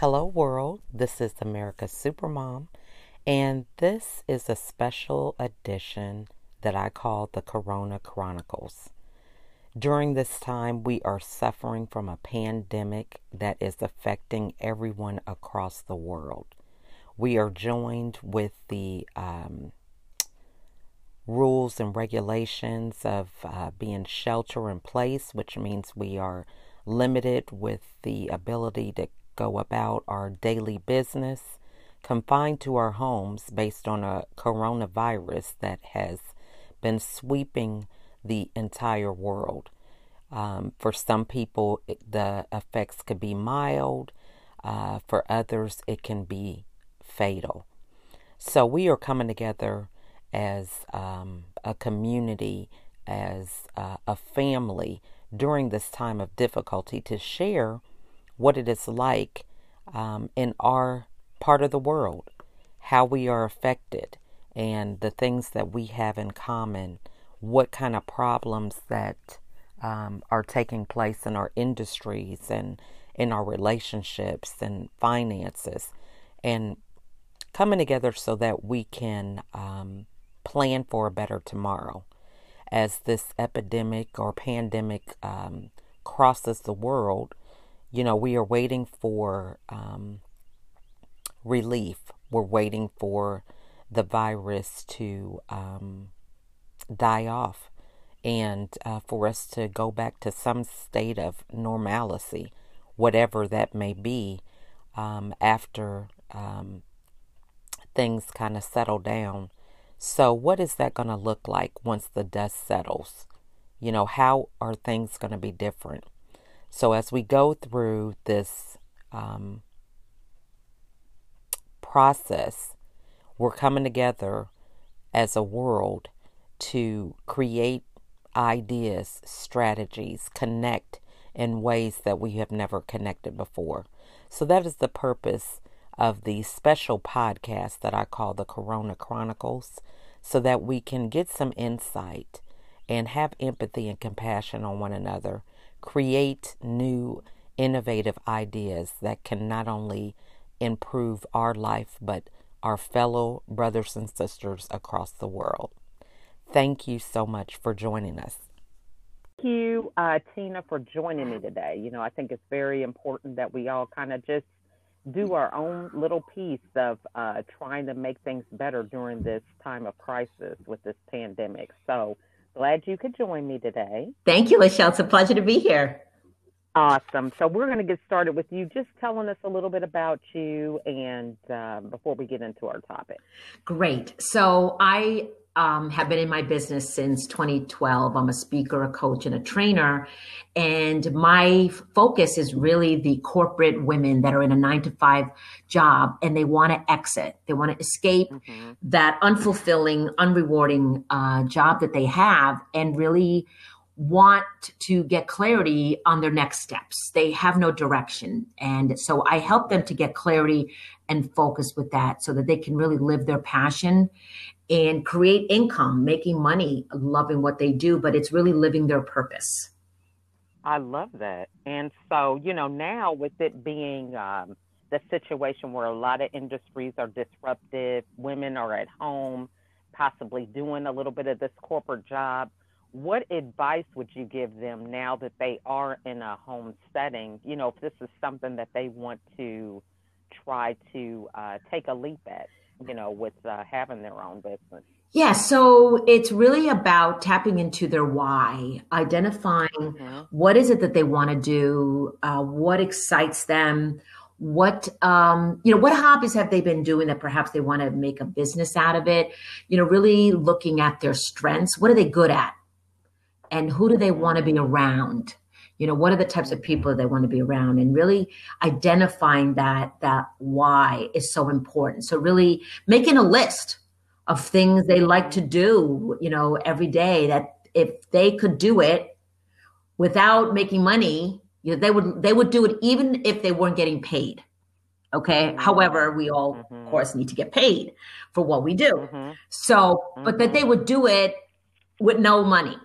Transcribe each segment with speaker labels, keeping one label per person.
Speaker 1: Hello, world. This is America's Supermom, and this is a special edition that I call the Corona Chronicles. During this time, we are suffering from a pandemic that is affecting everyone across the world. We are joined with the um, rules and regulations of uh, being shelter in place, which means we are limited with the ability to go about our daily business, confined to our homes based on a coronavirus that has been sweeping the entire world. Um, for some people, the effects could be mild. Uh, for others, it can be fatal. So we are coming together as um, a community, as uh, a family during this time of difficulty to share what it is like um, in our part of the world, how we are affected, and the things that we have in common, what kind of problems that um, are taking place in our industries and in our relationships and finances, and coming together so that we can um, plan for a better tomorrow. As this epidemic or pandemic um, crosses the world, you know, we are waiting for um, relief. We're waiting for the virus to um, die off and uh, for us to go back to some state of normalcy, whatever that may be, um, after um, things kind of settle down. So, what is that going to look like once the dust settles? You know, how are things going to be different? So, as we go through this um, process, we're coming together as a world to create ideas, strategies, connect in ways that we have never connected before. So, that is the purpose of the special podcast that I call the Corona Chronicles, so that we can get some insight and have empathy and compassion on one another create new, innovative ideas that can not only improve our life, but our fellow brothers and sisters across the world. Thank you so much for joining us.
Speaker 2: Thank you, uh, Tina, for joining me today. You know, I think it's very important that we all kind of just do our own little piece of uh, trying to make things better during this time of crisis with this pandemic. So, Glad you could join me today.
Speaker 3: Thank you, Lachelle. It's a pleasure to be here.
Speaker 2: Awesome. So we're going to get started with you just telling us a little bit about you and uh, before we get into our topic.
Speaker 3: Great. So I um, have been in my business since 2012. I'm a speaker, a coach, and a trainer. And my focus is really the corporate women that are in a nine to five job and they want to exit. They want to escape mm-hmm. that unfulfilling, unrewarding uh, job that they have and really want to get clarity on their next steps. They have no direction. And so I help them to get clarity and focus with that so that they can really live their passion and create income, making money, loving what they do, but it's really living their purpose.
Speaker 2: I love that. And so, you know, now with it being um, the situation where a lot of industries are disrupted, women are at home, possibly doing a little bit of this corporate job. What advice would you give them now that they are in a home setting? You know, if this is something that they want to try to uh, take a leap at? You know, with uh, having their own business?
Speaker 3: Yeah, so it's really about tapping into their why, identifying mm-hmm. what is it that they want to do, uh, what excites them, what um, you know, what hobbies have they been doing that perhaps they want to make a business out of it. You know, really looking at their strengths. What are they good at, and who do they want to be around? You know what are the types of people they want to be around and really identifying that that why is so important so really making a list of things they like to do you know every day that if they could do it without making money you know they would they would do it even if they weren't getting paid okay mm-hmm. however we all mm-hmm. of course need to get paid for what we do mm-hmm. so but that they mm-hmm. would do it with no money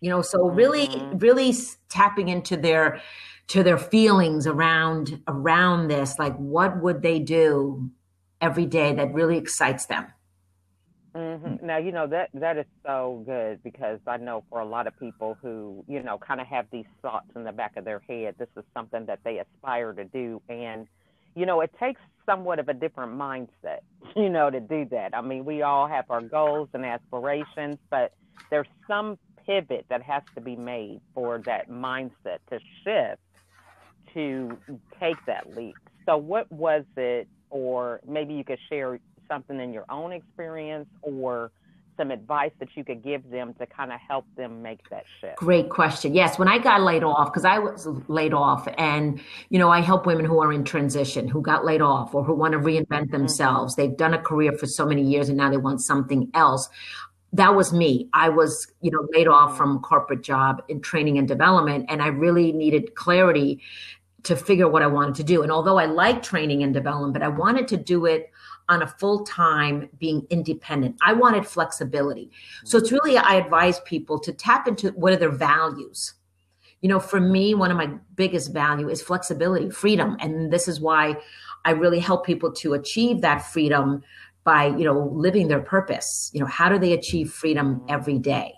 Speaker 3: you know so really mm-hmm. really tapping into their to their feelings around around this like what would they do every day that really excites them
Speaker 2: Mm-hmm. Now you know that that is so good because I know for a lot of people who you know kind of have these thoughts in the back of their head, this is something that they aspire to do, and you know it takes somewhat of a different mindset, you know, to do that. I mean, we all have our goals and aspirations, but there's some pivot that has to be made for that mindset to shift to take that leap. So, what was it, or maybe you could share something in your own experience or some advice that you could give them to kind of help them make that shift?
Speaker 3: Great question. Yes, when I got laid off, because I was laid off, and you know, I help women who are in transition, who got laid off, or who want to reinvent mm-hmm. themselves. Mm-hmm. They've done a career for so many years, and now they want something else. That was me. I was, you know, laid off from corporate job in training and development, and I really needed clarity to figure what I wanted to do. And although I like training and development, I wanted to do it on a full time being independent. I wanted flexibility. So it's really, I advise people to tap into what are their values. You know, for me, one of my biggest value is flexibility, freedom. And this is why I really help people to achieve that freedom by, you know, living their purpose. You know, how do they achieve freedom every day?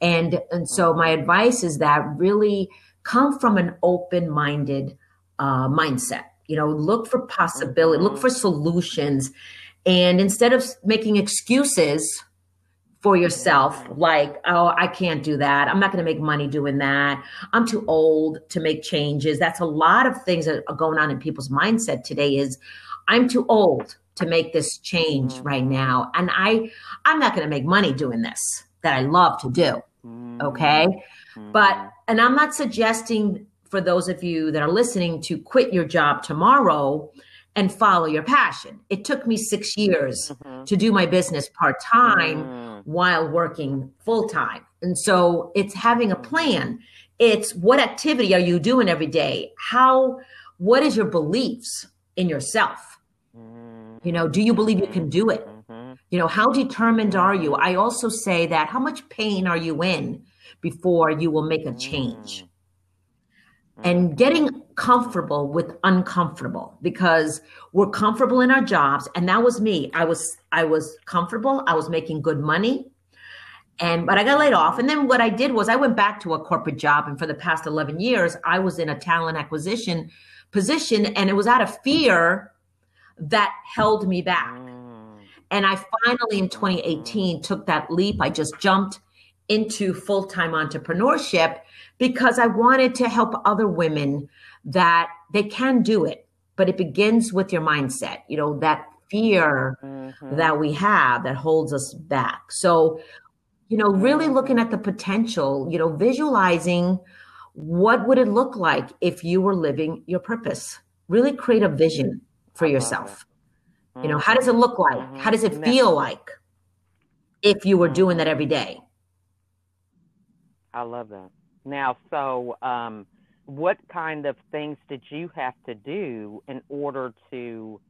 Speaker 3: And, and so my advice is that really come from an open minded uh, mindset. You know look for possibility look for solutions. And instead of making excuses for yourself like oh i can't do that. I'm not going to make money doing that. I'm too old to make changes. That's a lot of things that are going on in people's mindset today is i'm too old to make this change mm-hmm. right now and i i'm not going to make money doing this that i love to do okay mm-hmm. but and i'm not suggesting for those of you that are listening to quit your job tomorrow and follow your passion. It took me six years mm-hmm. to do my business part time mm. while working full time. And so it's having a plan. It's what activity are you doing every day? How, what is your beliefs in yourself? You know, do you believe you can do it? Mm-hmm. You know, how determined are you? I also say that how much pain are you in before you will make a change? Mm and getting comfortable with uncomfortable because we're comfortable in our jobs and that was me i was i was comfortable i was making good money and but i got laid off and then what i did was i went back to a corporate job and for the past 11 years i was in a talent acquisition position and it was out of fear that held me back and i finally in 2018 took that leap i just jumped into full-time entrepreneurship because I wanted to help other women that they can do it, but it begins with your mindset, you know, that fear mm-hmm. that we have that holds us back. So, you know, really mm-hmm. looking at the potential, you know, visualizing what would it look like if you were living your purpose? Really create a vision for yourself. Mm-hmm. You know, how does it look like? Mm-hmm. How does it feel like if you were doing that every day?
Speaker 2: I love that. Now, so um, what kind of things did you have to do in order to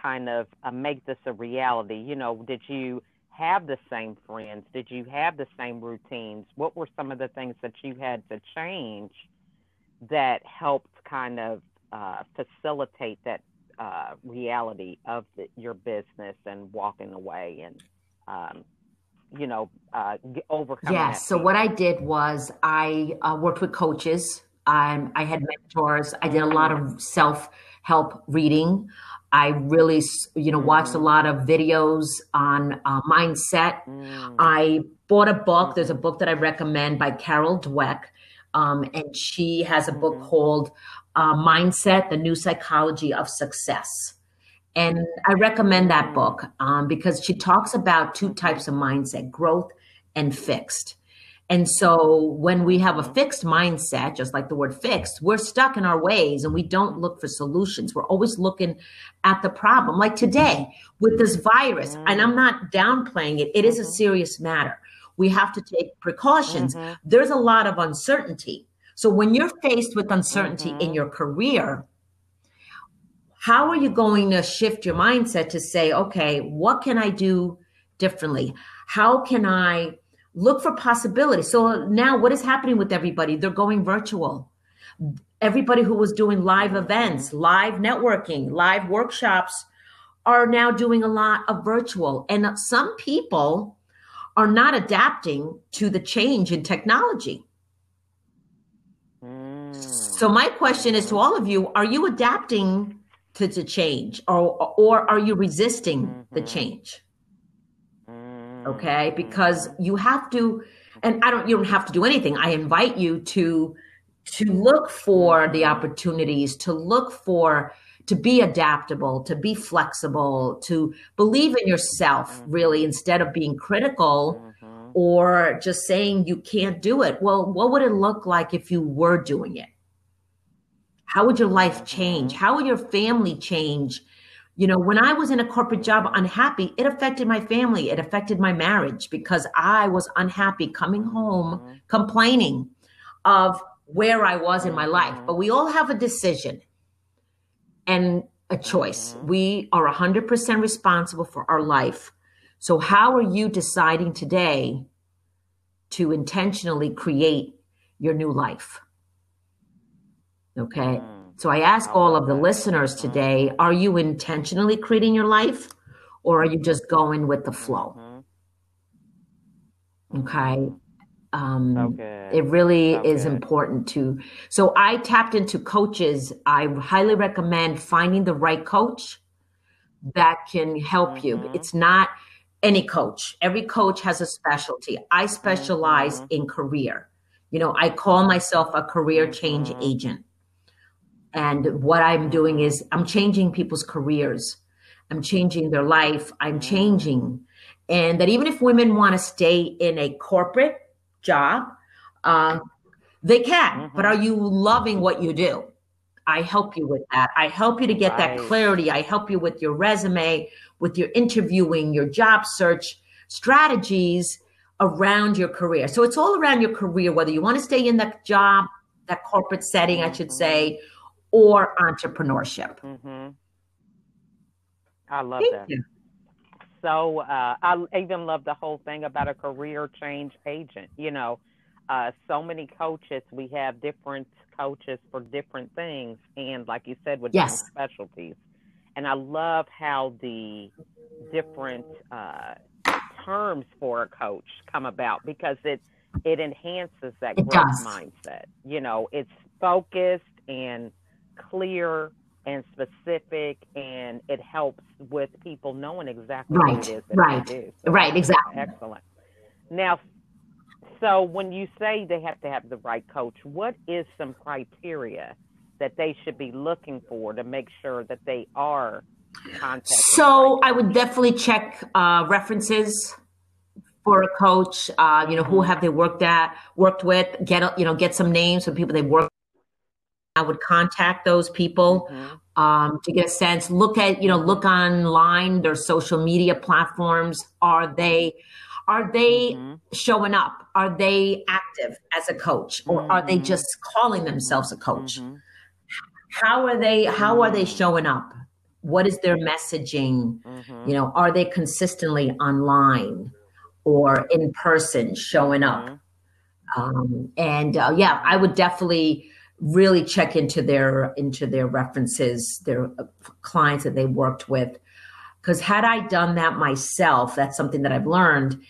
Speaker 2: kind of uh, make this a reality? You know, did you have the same friends? Did you have the same routines? What were some of the things that you had to change that helped kind of uh, facilitate that uh, reality of the, your business and walking away and um, you know, uh, overcome.
Speaker 3: Yes. So what I did was I uh, worked with coaches. Um, I had mentors. I did a lot of self help reading. I really, you know, watched a mm. lot of videos on uh, mindset. Mm. I bought a book. There's a book that I recommend by Carol Dweck. Um, and she has a book mm. called uh, Mindset, the New Psychology of Success. And I recommend that book um, because she talks about two types of mindset growth and fixed. And so when we have a fixed mindset, just like the word fixed, we're stuck in our ways and we don't look for solutions. We're always looking at the problem. Like today with this virus, and I'm not downplaying it, it is a serious matter. We have to take precautions. Mm-hmm. There's a lot of uncertainty. So when you're faced with uncertainty mm-hmm. in your career, how are you going to shift your mindset to say, okay, what can I do differently? How can I look for possibilities? So now what is happening with everybody? They're going virtual. everybody who was doing live events, live networking, live workshops are now doing a lot of virtual. And some people are not adapting to the change in technology. So my question is to all of you, are you adapting to the change or or are you resisting mm-hmm. the change? Mm-hmm. Okay? Because you have to and I don't you don't have to do anything. I invite you to to look for the opportunities, to look for to be adaptable, to be flexible, to believe in yourself mm-hmm. really instead of being critical mm-hmm. or just saying you can't do it. Well, what would it look like if you were doing it? How would your life mm-hmm. change? How would your family change? You know, when I was in a corporate job unhappy, it affected my family. It affected my marriage because I was unhappy coming home mm-hmm. complaining of where I was in my life. But we all have a decision and a choice. Mm-hmm. We are 100% responsible for our life. So, how are you deciding today to intentionally create your new life? Okay. Mm. So, I ask all of the listeners today are you intentionally creating your life or are you just going with the flow? Mm-hmm. Okay. Um, okay. It really okay. is important to. So I tapped into coaches. I highly recommend finding the right coach that can help mm-hmm. you. It's not any coach. Every coach has a specialty. I specialize mm-hmm. in career. You know, I call myself a career change mm-hmm. agent. And what I'm doing is I'm changing people's careers. I'm changing their life. I'm mm-hmm. changing. And that even if women want to stay in a corporate job. Um, they can, mm-hmm. but are you loving what you do? I help you with that. I help you to get right. that clarity. I help you with your resume, with your interviewing, your job search strategies around your career. So it's all around your career, whether you want to stay in that job, that corporate setting, mm-hmm. I should say, or entrepreneurship.
Speaker 2: Mm-hmm. I love Thank that. You so uh, I even love the whole thing about a career change agent. You know, uh, so many coaches, we have different coaches for different things, and like you said, with yes. different specialties. And I love how the different uh, terms for a coach come about because it it enhances that it growth does. mindset. You know, it's focused and clear and specific and it helps with people knowing exactly right, what it is that
Speaker 3: right,
Speaker 2: they do.
Speaker 3: So right, exactly.
Speaker 2: Excellent. Now, so when you say they have to have the right coach, what is some criteria that they should be looking for to make sure that they are contacting?
Speaker 3: So right I would definitely check uh, references for a coach. Uh, you know, who mm-hmm. have they worked at, worked with? Get you know, get some names of people they work I would contact those people mm-hmm. um, to get a sense. Look at you know look online their social media platforms. Are they are they mm-hmm. showing up? Are they active as a coach, or mm-hmm. are they mm-hmm. just calling themselves a coach? Mm-hmm. How are they? How are they mm-hmm. showing up? What is their messaging? You know, are they consistently online or in person showing up? Um, and uh, yeah, I would definitely really check into their into their references, their uh, clients that they worked with. Because had I done that myself, that's something that I've learned.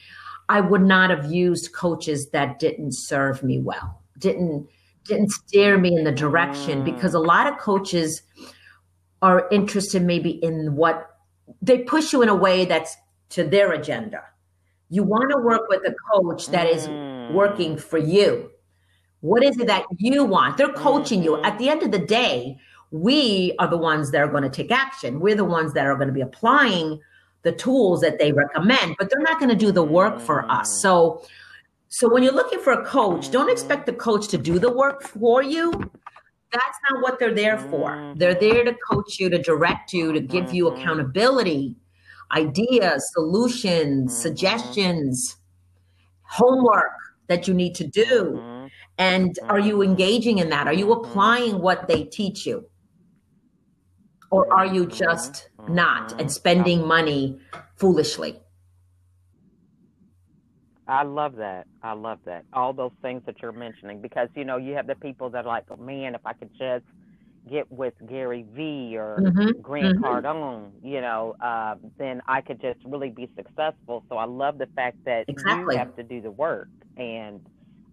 Speaker 3: I would not have used coaches that didn't serve me well, didn't didn't steer me in the direction. Mm. Because a lot of coaches are interested maybe in what they push you in a way that's to their agenda. You want to work with a coach that is mm. working for you what is it that you want? They're coaching mm-hmm. you. At the end of the day, we are the ones that are going to take action. We're the ones that are going to be applying the tools that they recommend, but they're not going to do the work for us. Mm. So, so when you're looking for a coach, don't mm-hmm. expect the coach to do the work for you. That's not what they're there for. They're mm-hmm. there to coach you, to direct you, to give you accountability, ideas, solutions, suggestions, homework that you need to do and are you engaging in that? Are you applying what they teach you? Or are you just not and spending money foolishly?
Speaker 2: I love that. I love that. All those things that you're mentioning because you know you have the people that are like, oh, man, if I could just get with Gary Vee or mm-hmm. Grant mm-hmm. Cardone, you know, uh, then I could just really be successful. So I love the fact that exactly. you have to do the work and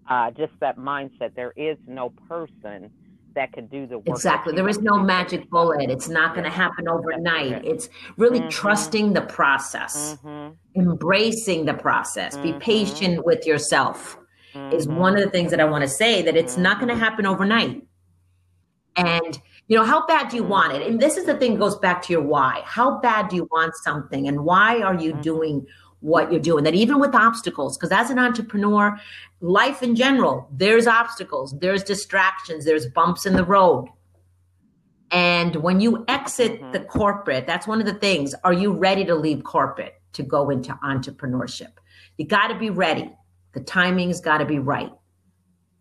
Speaker 2: uh, just that mindset. There is no person that could do the work.
Speaker 3: Exactly. There is no magic bullet. It's not going to happen overnight. It's really mm-hmm. trusting the process, mm-hmm. embracing the process, be mm-hmm. patient with yourself. Is one of the things that I want to say that it's not going to happen overnight. And you know, how bad do you want it? And this is the thing goes back to your why. How bad do you want something and why are you doing what you're doing? That even with obstacles, because as an entrepreneur, life in general, there's obstacles, there's distractions, there's bumps in the road. And when you exit mm-hmm. the corporate, that's one of the things. Are you ready to leave corporate to go into entrepreneurship? You got to be ready. The timing's got to be right.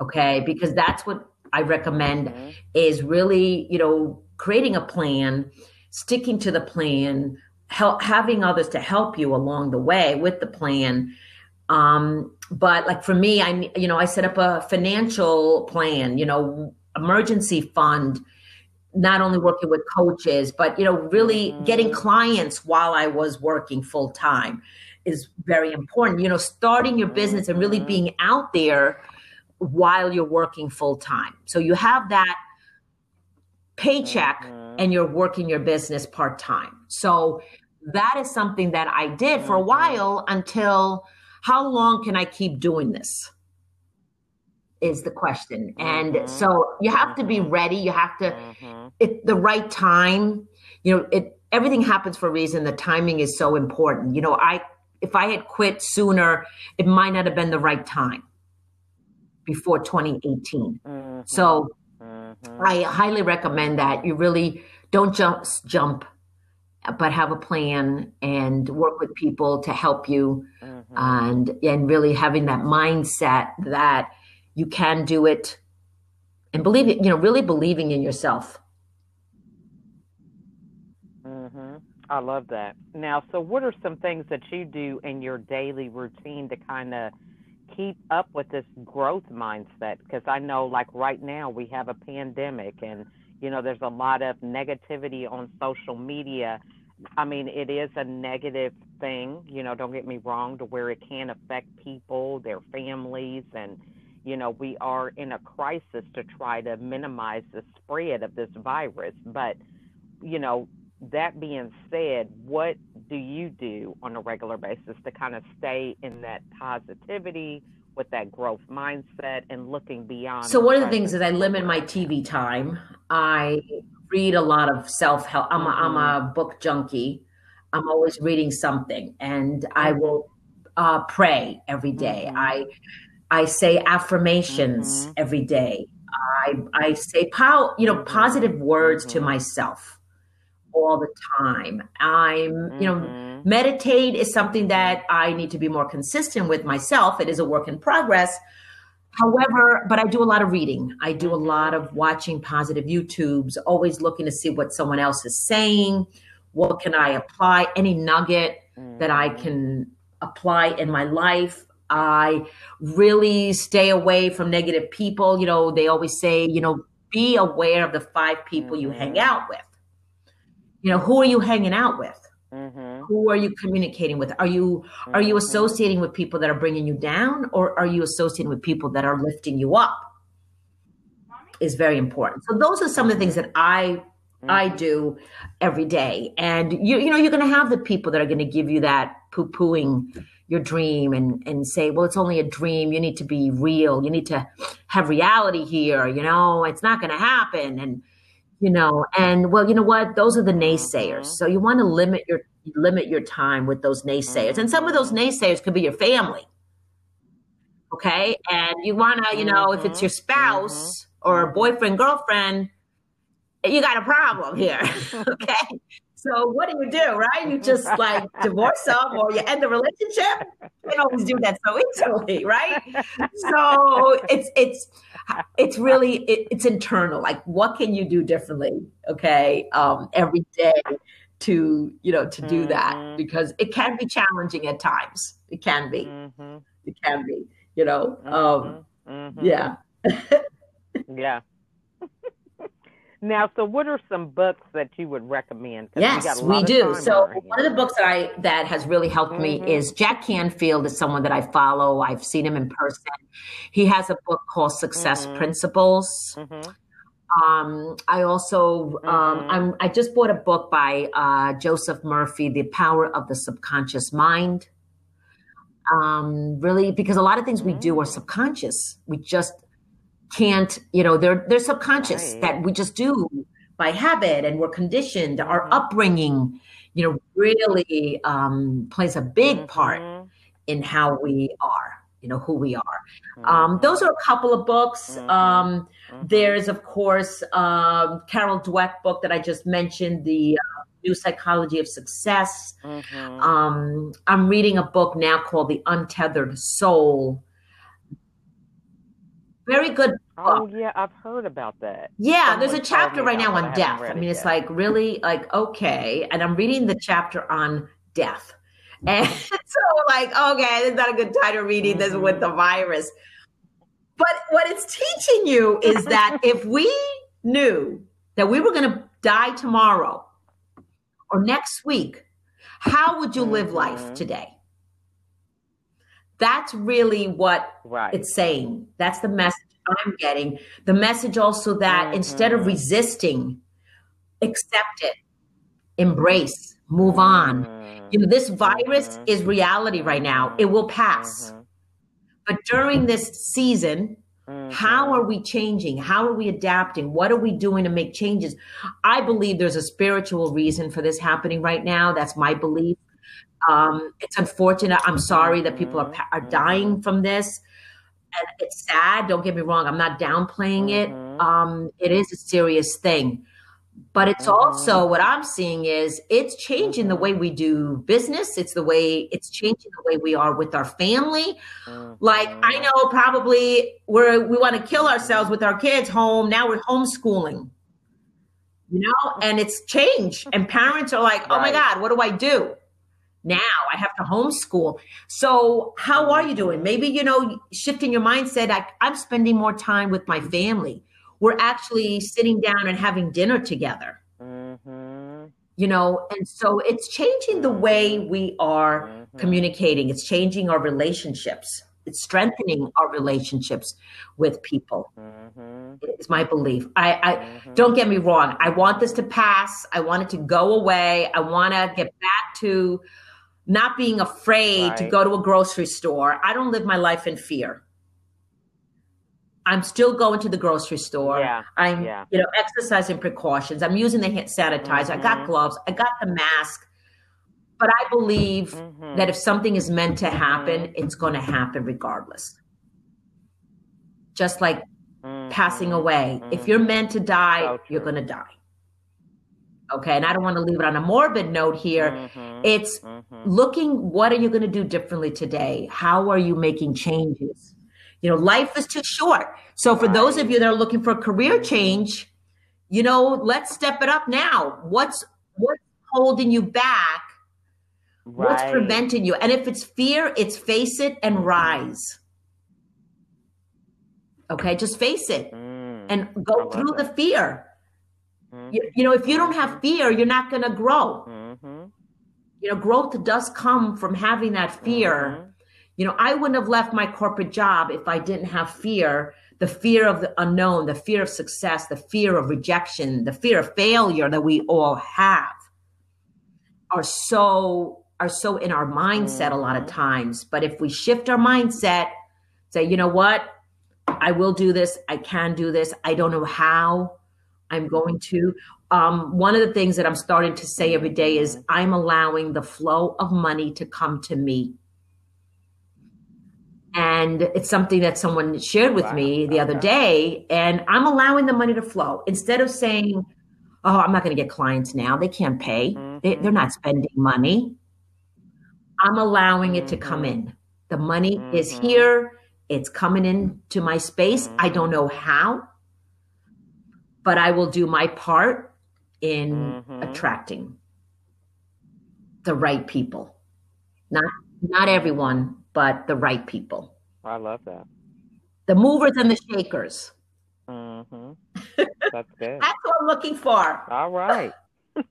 Speaker 3: Okay. Because that's what I recommend mm-hmm. is really, you know, creating a plan, sticking to the plan, help having others to help you along the way with the plan. Um, but like for me, I, you know, I set up a financial plan, you know, emergency fund, not only working with coaches, but, you know, really mm-hmm. getting clients while I was working full time is very important. You know, starting your business and really mm-hmm. being out there while you're working full time. So you have that paycheck mm-hmm. and you're working your business part time. So that is something that I did for a mm-hmm. while until how long can I keep doing this? Is the question. And mm-hmm. so you have to be mm-hmm. ready. You have to, mm-hmm. at the right time, you know, it, everything happens for a reason. The timing is so important. You know, I, if I had quit sooner, it might not have been the right time before 2018. Mm-hmm. So mm-hmm. I highly recommend that you really don't just jump, but have a plan and work with people to help you mm-hmm. and and really having that mindset that you can do it and believe it, you know, really believing in yourself.
Speaker 2: Mm-hmm. I love that. Now, so what are some things that you do in your daily routine to kind of keep up with this growth mindset because I know like right now we have a pandemic and you know there's a lot of negativity on social media. I mean it is a negative thing, you know, don't get me wrong to where it can affect people, their families and you know, we are in a crisis to try to minimize the spread of this virus, but you know, that being said, what do you do on a regular basis to kind of stay in that positivity with that growth mindset and looking beyond?
Speaker 3: So, one of the things is I limit my TV time. I read a lot of self help. I'm, mm-hmm. I'm a mm-hmm. book junkie. I'm always reading something, and I mm-hmm. will uh, pray every day. Mm-hmm. I I say affirmations mm-hmm. every day. I I say pow, you know positive words to myself all the time. I'm, mm-hmm. you know, mm-hmm. meditate is something that I need to be more consistent with myself. It is a work in progress. However, but I do a lot of reading. I do a lot of watching positive YouTubes, always looking to see what someone else is saying. What can I apply? Any nugget that I mm-hmm. can apply in my life. I really stay away from negative people. You know, they always say, you know, be aware of the five people you hang mm-hmm. out with you know who are you hanging out with mm-hmm. who are you communicating with are you mm-hmm. are you mm-hmm. associating with people that are bringing you down or are you associating with people that are lifting you up is very important so those are some of the things that i mm-hmm. i do every day and you you know you're going to have the people that are going to give you that poo-pooing your dream and and say well it's only a dream you need to be real you need to have reality here you know it's not going to happen and you know and well you know what? Those are the naysayers. Mm-hmm. so you want to limit your limit your time with those naysayers. And some of those mm-hmm. naysayers could be your family. Okay? And you want to you know if it's your mm-hmm. spouse or boyfriend girlfriend you got a problem here. Okay so what do you do right you just like divorce them or you end the relationship you don't always do that so easily right so it's it's it's really it, it's internal like what can you do differently okay um, every day to you know to do mm-hmm. that because it can be challenging at times it can be mm-hmm. It can be, you know. Um,
Speaker 2: Mm-hmm.
Speaker 3: yeah.
Speaker 2: Yeah. Now, so what are some books that you would recommend? we
Speaker 3: Yes,
Speaker 2: a
Speaker 3: we do. So one of the books that I that has really helped me
Speaker 2: Mhm.
Speaker 3: is Jack Canfield is someone that I follow. I've seen him in person. He has a book called Success
Speaker 2: Mhm.
Speaker 3: Principles.
Speaker 2: Mhm.
Speaker 3: Um, I also um,
Speaker 2: Mhm.
Speaker 3: I'm, I just bought a book by uh, Joseph Murphy, The Power of the Subconscious Mind. Um, really, because a lot of things we do are
Speaker 2: Mm.
Speaker 3: subconscious. We just can't, you know, they're they're subconscious
Speaker 2: Right.
Speaker 3: that we just do by habit, and we're conditioned. Our
Speaker 2: Mhm.
Speaker 3: upbringing, you know, really um, plays a big part
Speaker 2: Mhm.
Speaker 3: in how we are. You know who we are. Um, those are a couple of books.
Speaker 2: Mhm.
Speaker 3: Um,
Speaker 2: Mhm.
Speaker 3: there's, of course, um, Carol Dweck book that I just mentioned, The uh, New Psychology of Success.
Speaker 2: Mhm.
Speaker 3: Um, I'm reading a book now called The Untethered Soul. Very good. Book.
Speaker 2: Oh yeah, I've heard about that.
Speaker 3: Yeah, there's a chapter right now
Speaker 2: that.
Speaker 3: On death. I mean, it's
Speaker 2: yet.
Speaker 3: like really like okay, and I'm reading the chapter on death, and so like okay, it's not a good time to reading this with
Speaker 2: Mhm.
Speaker 3: the virus. But what it's teaching you is that if we knew that we were going to die tomorrow or next week, how would you live life
Speaker 2: Mhm.
Speaker 3: today? That's really what
Speaker 2: Right.
Speaker 3: it's saying. That's the message I'm getting. The message also that instead of resisting, accept it, embrace, move on.
Speaker 2: Mhm.
Speaker 3: You know, this virus
Speaker 2: Mhm.
Speaker 3: is reality right now. It will pass.
Speaker 2: Mhm.
Speaker 3: But during this season, how
Speaker 2: Mhm.
Speaker 3: are we changing? How are we adapting? What are we doing to make changes? I believe there's a spiritual reason for this happening right now. That's my belief. Um, it's unfortunate. I'm sorry that people are, are dying from this. And it's sad. Don't get me wrong. I'm not downplaying it.
Speaker 2: Mhm.
Speaker 3: Um, it is a serious thing. But it's also what I'm seeing is it's changing the way we do business. It's the way it's changing the way we are with our family. Like I know probably we're we want to kill ourselves with our kids home. Now we're homeschooling. You know, and it's changed. And parents are like, "Oh my god, what do I do?" Now I have to homeschool. So how are you doing? Maybe you know, shifting your mindset. I, I'm spending more time with my family. We're actually sitting down and having dinner together.
Speaker 2: Mhm.
Speaker 3: You know, and so it's changing the way we are
Speaker 2: Mhm.
Speaker 3: communicating. It's changing our relationships. It's strengthening our relationships with people.
Speaker 2: Mhm.
Speaker 3: Is my belief. I, I
Speaker 2: Mhm.
Speaker 3: don't get me wrong. I want this to pass. I want it to go away. I want to get back to not being afraid to go to a grocery store. I don't live my life in fear. I'm still going to the grocery store.
Speaker 2: Yeah,
Speaker 3: I'm,
Speaker 2: yeah.
Speaker 3: you know, exercising precautions. I'm using the hand sanitizer. I got
Speaker 2: Mhm.
Speaker 3: gloves. I got the mask. But I believe
Speaker 2: Mhm.
Speaker 3: that if something is meant to happen,
Speaker 2: Mhm.
Speaker 3: it's going to happen regardless. Just like passing
Speaker 2: Mhm.
Speaker 3: away. If you're meant to die,
Speaker 2: So
Speaker 3: you're going to die. Okay. And I don't want to leave it on a morbid note here.
Speaker 2: Mhm.
Speaker 3: It's
Speaker 2: Mhm.
Speaker 3: looking what are you going to do differently today? How are you making changes? You know, life is too short. So for those of you that are looking for a career change, you know, let's step it up now. What's what's holding you back? What's preventing you? And if it's fear, it's face it and
Speaker 2: Mhm.
Speaker 3: rise. Okay, just face it
Speaker 2: Mm.
Speaker 3: and go through the fear.
Speaker 2: Mhm.
Speaker 3: You, you know, if you don't have fear, you're not going to grow.
Speaker 2: Mhm.
Speaker 3: You know, growth does come from having that fear.
Speaker 2: Mhm.
Speaker 3: You know, I wouldn't have left my corporate job if I didn't have fear the fear of the unknown, the fear of success, the fear of rejection, the fear of failure that we all have are so are so in our mindset a lot of
Speaker 2: Mhm.
Speaker 3: times. But if we shift our mindset, say, you know what? I will do this. I can do this. I don't know how I'm going to. Um, one of the things that I'm starting to say every day is I'm allowing the flow of money to come to me. And it's something that someone shared with
Speaker 2: Wow.
Speaker 3: me the other day. And I'm allowing the money to flow instead of saying, oh, I'm not going to get clients now. They can't pay, they,
Speaker 2: Mhm.
Speaker 3: they're not spending money. I'm allowing it to come
Speaker 2: Mhm.
Speaker 3: in. The money is
Speaker 2: Mhm.
Speaker 3: here. It's coming into my space. I don't know how, but I will do my part in
Speaker 2: Mhm.
Speaker 3: attracting the right people. Not not everyone, but the right people.
Speaker 2: I love that.
Speaker 3: The movers and the shakers.
Speaker 2: Mm-hmm. That's good.
Speaker 3: That's what I'm looking for.
Speaker 2: All right.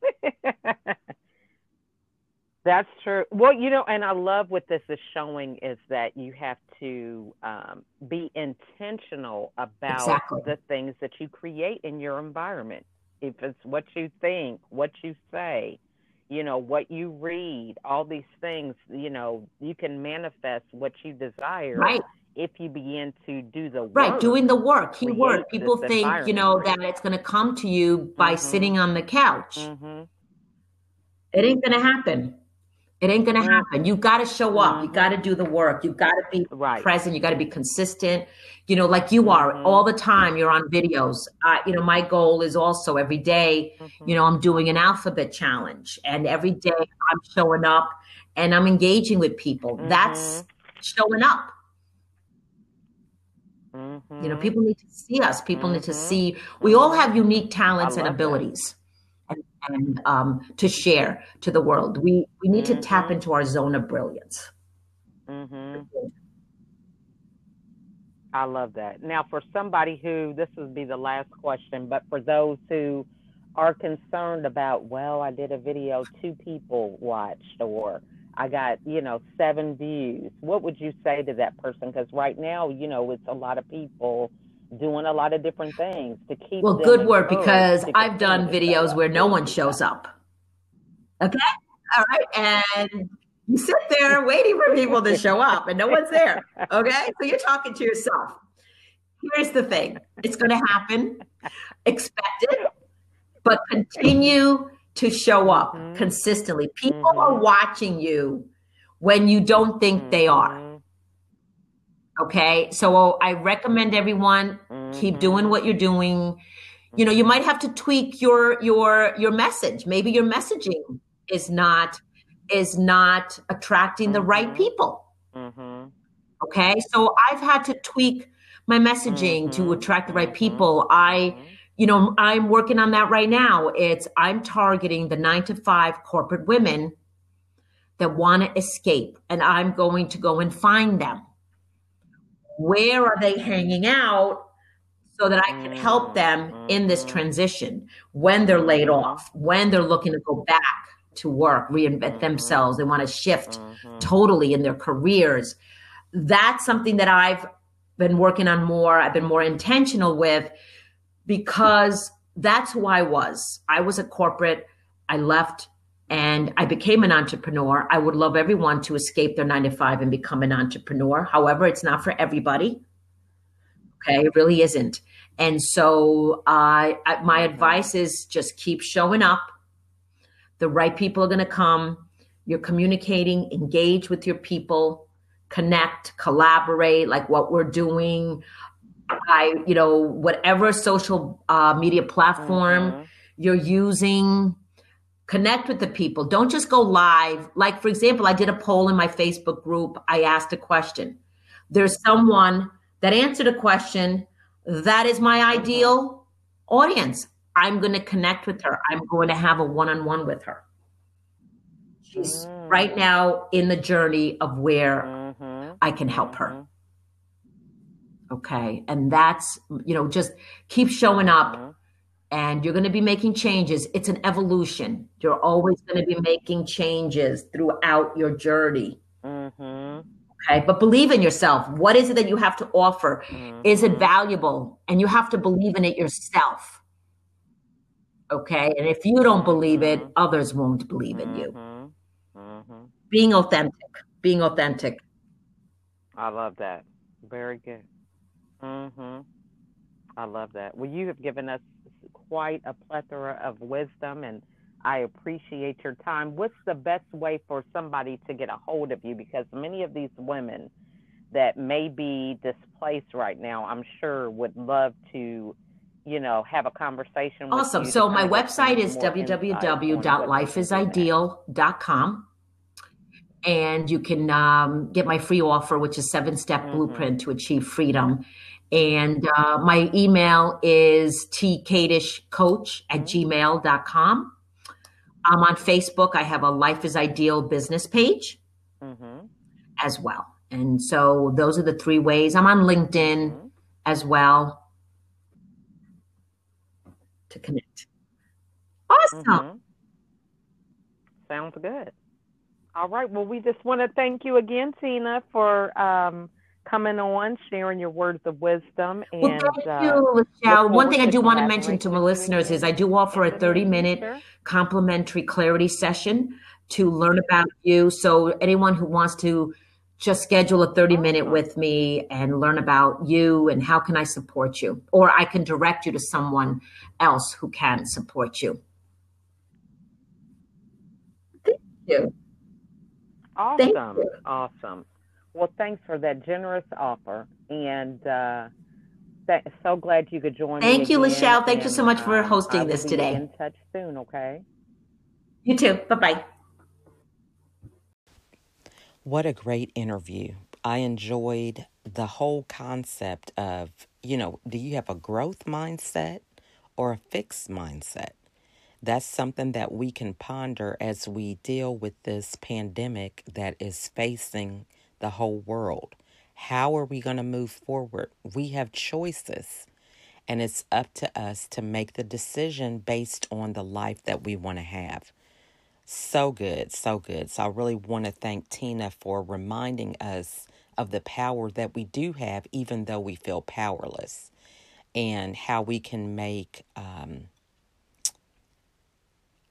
Speaker 2: That's true. Well, you know, and I love what this is showing is that you have to um, be intentional about
Speaker 3: Exactly.
Speaker 2: the things that you create in your environment. If it's what you think, what you say, you know, what you read, all these things, you know, you can manifest what you desire
Speaker 3: Right.
Speaker 2: if you begin to do the work.
Speaker 3: Right, doing the work, key word. People think, you know, that it's going to come to you by
Speaker 2: Mhm.
Speaker 3: sitting on the couch.
Speaker 2: Mm-hmm.
Speaker 3: It ain't going to happen. It ain't
Speaker 2: Mhm.
Speaker 3: happen. You got to show up. You
Speaker 2: Mhm.
Speaker 3: got to do the work. You got to be
Speaker 2: Right.
Speaker 3: present. You got to be consistent. You know, like you are
Speaker 2: Mhm.
Speaker 3: all the time. You're on videos. Uh, you know, my goal is also every day,
Speaker 2: Mhm.
Speaker 3: you know, I'm doing an alphabet challenge, and every day I'm showing up and I'm engaging with people. That's showing up. You know, people need to see us. People need to see. We all have unique talents and
Speaker 2: abilities. that.
Speaker 3: And, um, to share to the world. We we need to tap
Speaker 2: Mhm.
Speaker 3: into our zone of brilliance.
Speaker 2: Mm-hmm. I love that. Now, for somebody who, this would be the last question, but for those who are concerned about, well, I did a video, two people watched, or I got, you know, seven views, what would you say to that person? Because right now, you know, it's a lot of people doing a lot of different things to keep.
Speaker 3: Well, good
Speaker 2: work
Speaker 3: because I've done
Speaker 2: continue to show
Speaker 3: videos where no one shows up. Okay, all right, and you sit there waiting for people to show up, and no one's there. Okay, so you're talking to yourself. Here's the thing: it's going to happen. Expect it, but continue to show up
Speaker 2: Mhm.
Speaker 3: consistently. People are
Speaker 2: Mhm.
Speaker 3: watching you when you don't think they are. Okay, so I recommend everyone keep
Speaker 2: Mhm.
Speaker 3: doing what you're doing. You know, you might have to tweak your your your message. Maybe your messaging is not is not attracting the right
Speaker 2: Mhm.
Speaker 3: people.
Speaker 2: Mhm.
Speaker 3: Okay, so I've had to tweak my messaging to
Speaker 2: Mhm.
Speaker 3: attract the right
Speaker 2: Mhm.
Speaker 3: people. I you know, I'm working on that right now. It's I'm targeting the nine to five corporate women that want to escape, and I'm going to go and find them. Where are they hanging out so that I can help them in this
Speaker 2: Mhm.
Speaker 3: transition when they're laid
Speaker 2: Mhm.
Speaker 3: off, when they're looking to go back to work, reinvent
Speaker 2: Mhm.
Speaker 3: themselves, they want to shift
Speaker 2: Mhm.
Speaker 3: totally in their careers. That's something that I've been working on more. I've been more intentional with because that's who I was. I was a corporate. I left and I became an entrepreneur. I would love everyone to escape their nine to five and become an entrepreneur. However, it's not for everybody. Okay, it really isn't. And so, uh, I, my advice is just keep showing up. The right people are going to come. You're communicating, engage with your people, connect, collaborate, like what we're doing. I, you know, whatever social uh, media platform
Speaker 2: Mhm.
Speaker 3: you're using, connect with the people. Don't just go live. Like, for example, I did a poll in my Facebook group. I asked a question. There's someone that answered a question. That is my ideal audience. I'm going to connect with her. I'm going to have a one on one with her. She's
Speaker 2: Mm.
Speaker 3: right now in the journey of where
Speaker 2: Mhm.
Speaker 3: I can help her.
Speaker 2: Mhm.
Speaker 3: Okay. And that's, you know, just keep showing up. And you're going to be making changes. It's an evolution. You're always going to be making changes throughout your journey.
Speaker 2: Mhm.
Speaker 3: Okay. But believe in yourself. What is it that you have to offer? Is it
Speaker 2: Mhm.
Speaker 3: valuable? And you have to believe in it yourself. Okay. And if you don't believe it,
Speaker 2: Mhm.
Speaker 3: others won't believe in you.
Speaker 2: Mhm. Mhm.
Speaker 3: Being authentic, being authentic.
Speaker 2: I love that. Very good. I love that. Well, you have given us quite a plethora of wisdom, and I appreciate your time. What's the best way for somebody to get a hold of you? Because many of these women that may be displaced right now, I'm sure would love to, you know, have a conversation with
Speaker 3: Awesome. So my
Speaker 2: kind of get some
Speaker 3: website is
Speaker 2: more insight on what they can do next.
Speaker 3: www.lifeisideal.com. And you can um, get my free offer, which is seven step
Speaker 2: Mhm.
Speaker 3: blueprint to achieve freedom. And uh, my email is tkadishcoach at gmail.com. I'm on Facebook. I have a Life is Ideal business page
Speaker 2: Mhm.
Speaker 3: as well. And so those are the three ways. I'm on LinkedIn mm-hmm. as well to connect. Awesome. Mm-hmm.
Speaker 2: Sounds good. All right. Well, we just want to thank you again, Tina, for um, coming on, sharing your words of wisdom. And, well,
Speaker 3: thank uh, you, Michelle. One thing I do want to mention to my listeners is I do offer a 30 minute complimentary clarity session to learn about you. So anyone who wants to just schedule a 30 minute with me and learn about you and how can I support you? Or I can direct you to someone else who can support you.
Speaker 2: Thank you. Awesome. Thank you. Awesome. Well, thanks for that generous offer. And uh, th- so glad you could join me.
Speaker 3: Thank you, Lachelle. Thank and, you so much for um, hosting this today.
Speaker 2: in touch soon, okay?
Speaker 3: You too. Bye bye.
Speaker 1: What a great interview. I enjoyed the whole concept of, you know, do you have a growth mindset or a fixed mindset? That's something that we can ponder as we deal with this pandemic that is facing the whole world. How are we going to move forward? We have choices, and it's up to us to make the decision based on the life that we want to have. So good, so good. So I really want to thank Tina for reminding us of the power that we do have, even though we feel powerless, and how we can make um,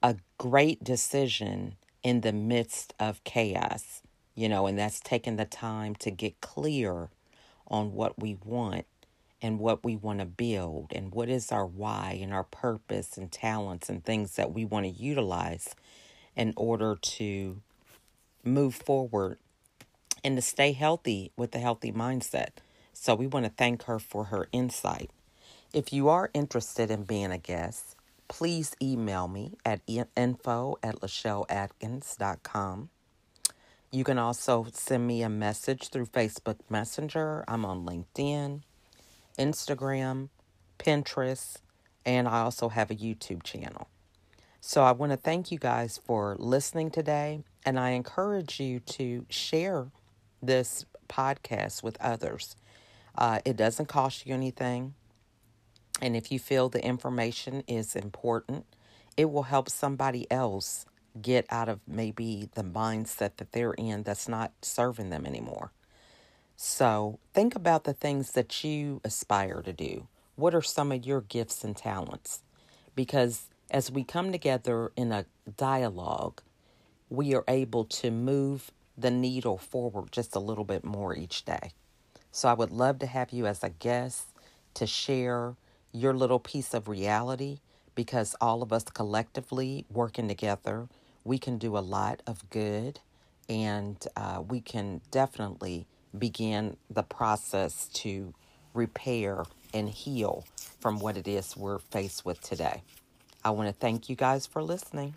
Speaker 1: a great decision in the midst of chaos, you know, and that's taking the time to get clear on what we want and what we want to build and what is our why and our purpose and talents and things that we want to utilize in order to move forward and to stay healthy with a healthy mindset. So we want to thank her for her insight. If you are interested in being a guest, please email me at info at lachelleatkins.com. You can also send me a message through Facebook Messenger. I'm on LinkedIn, Instagram, Pinterest, and I also have a YouTube channel. So I want to thank you guys for listening today, and I encourage you to share this podcast with others. Uh, it doesn't cost you anything. And if you feel the information is important, it will help somebody else get out of maybe the mindset that they're in that's not serving them anymore. So think about the things that you aspire to do. What are some of your gifts and talents? Because as we come together in a dialogue, we are able to move the needle forward just a little bit more each day. So I would love to have you as a guest to share your little piece of reality because all of us collectively working together, we can do a lot of good and uh, we can definitely begin the process to repair and heal from what it is we're faced with today. I want to thank you guys for listening.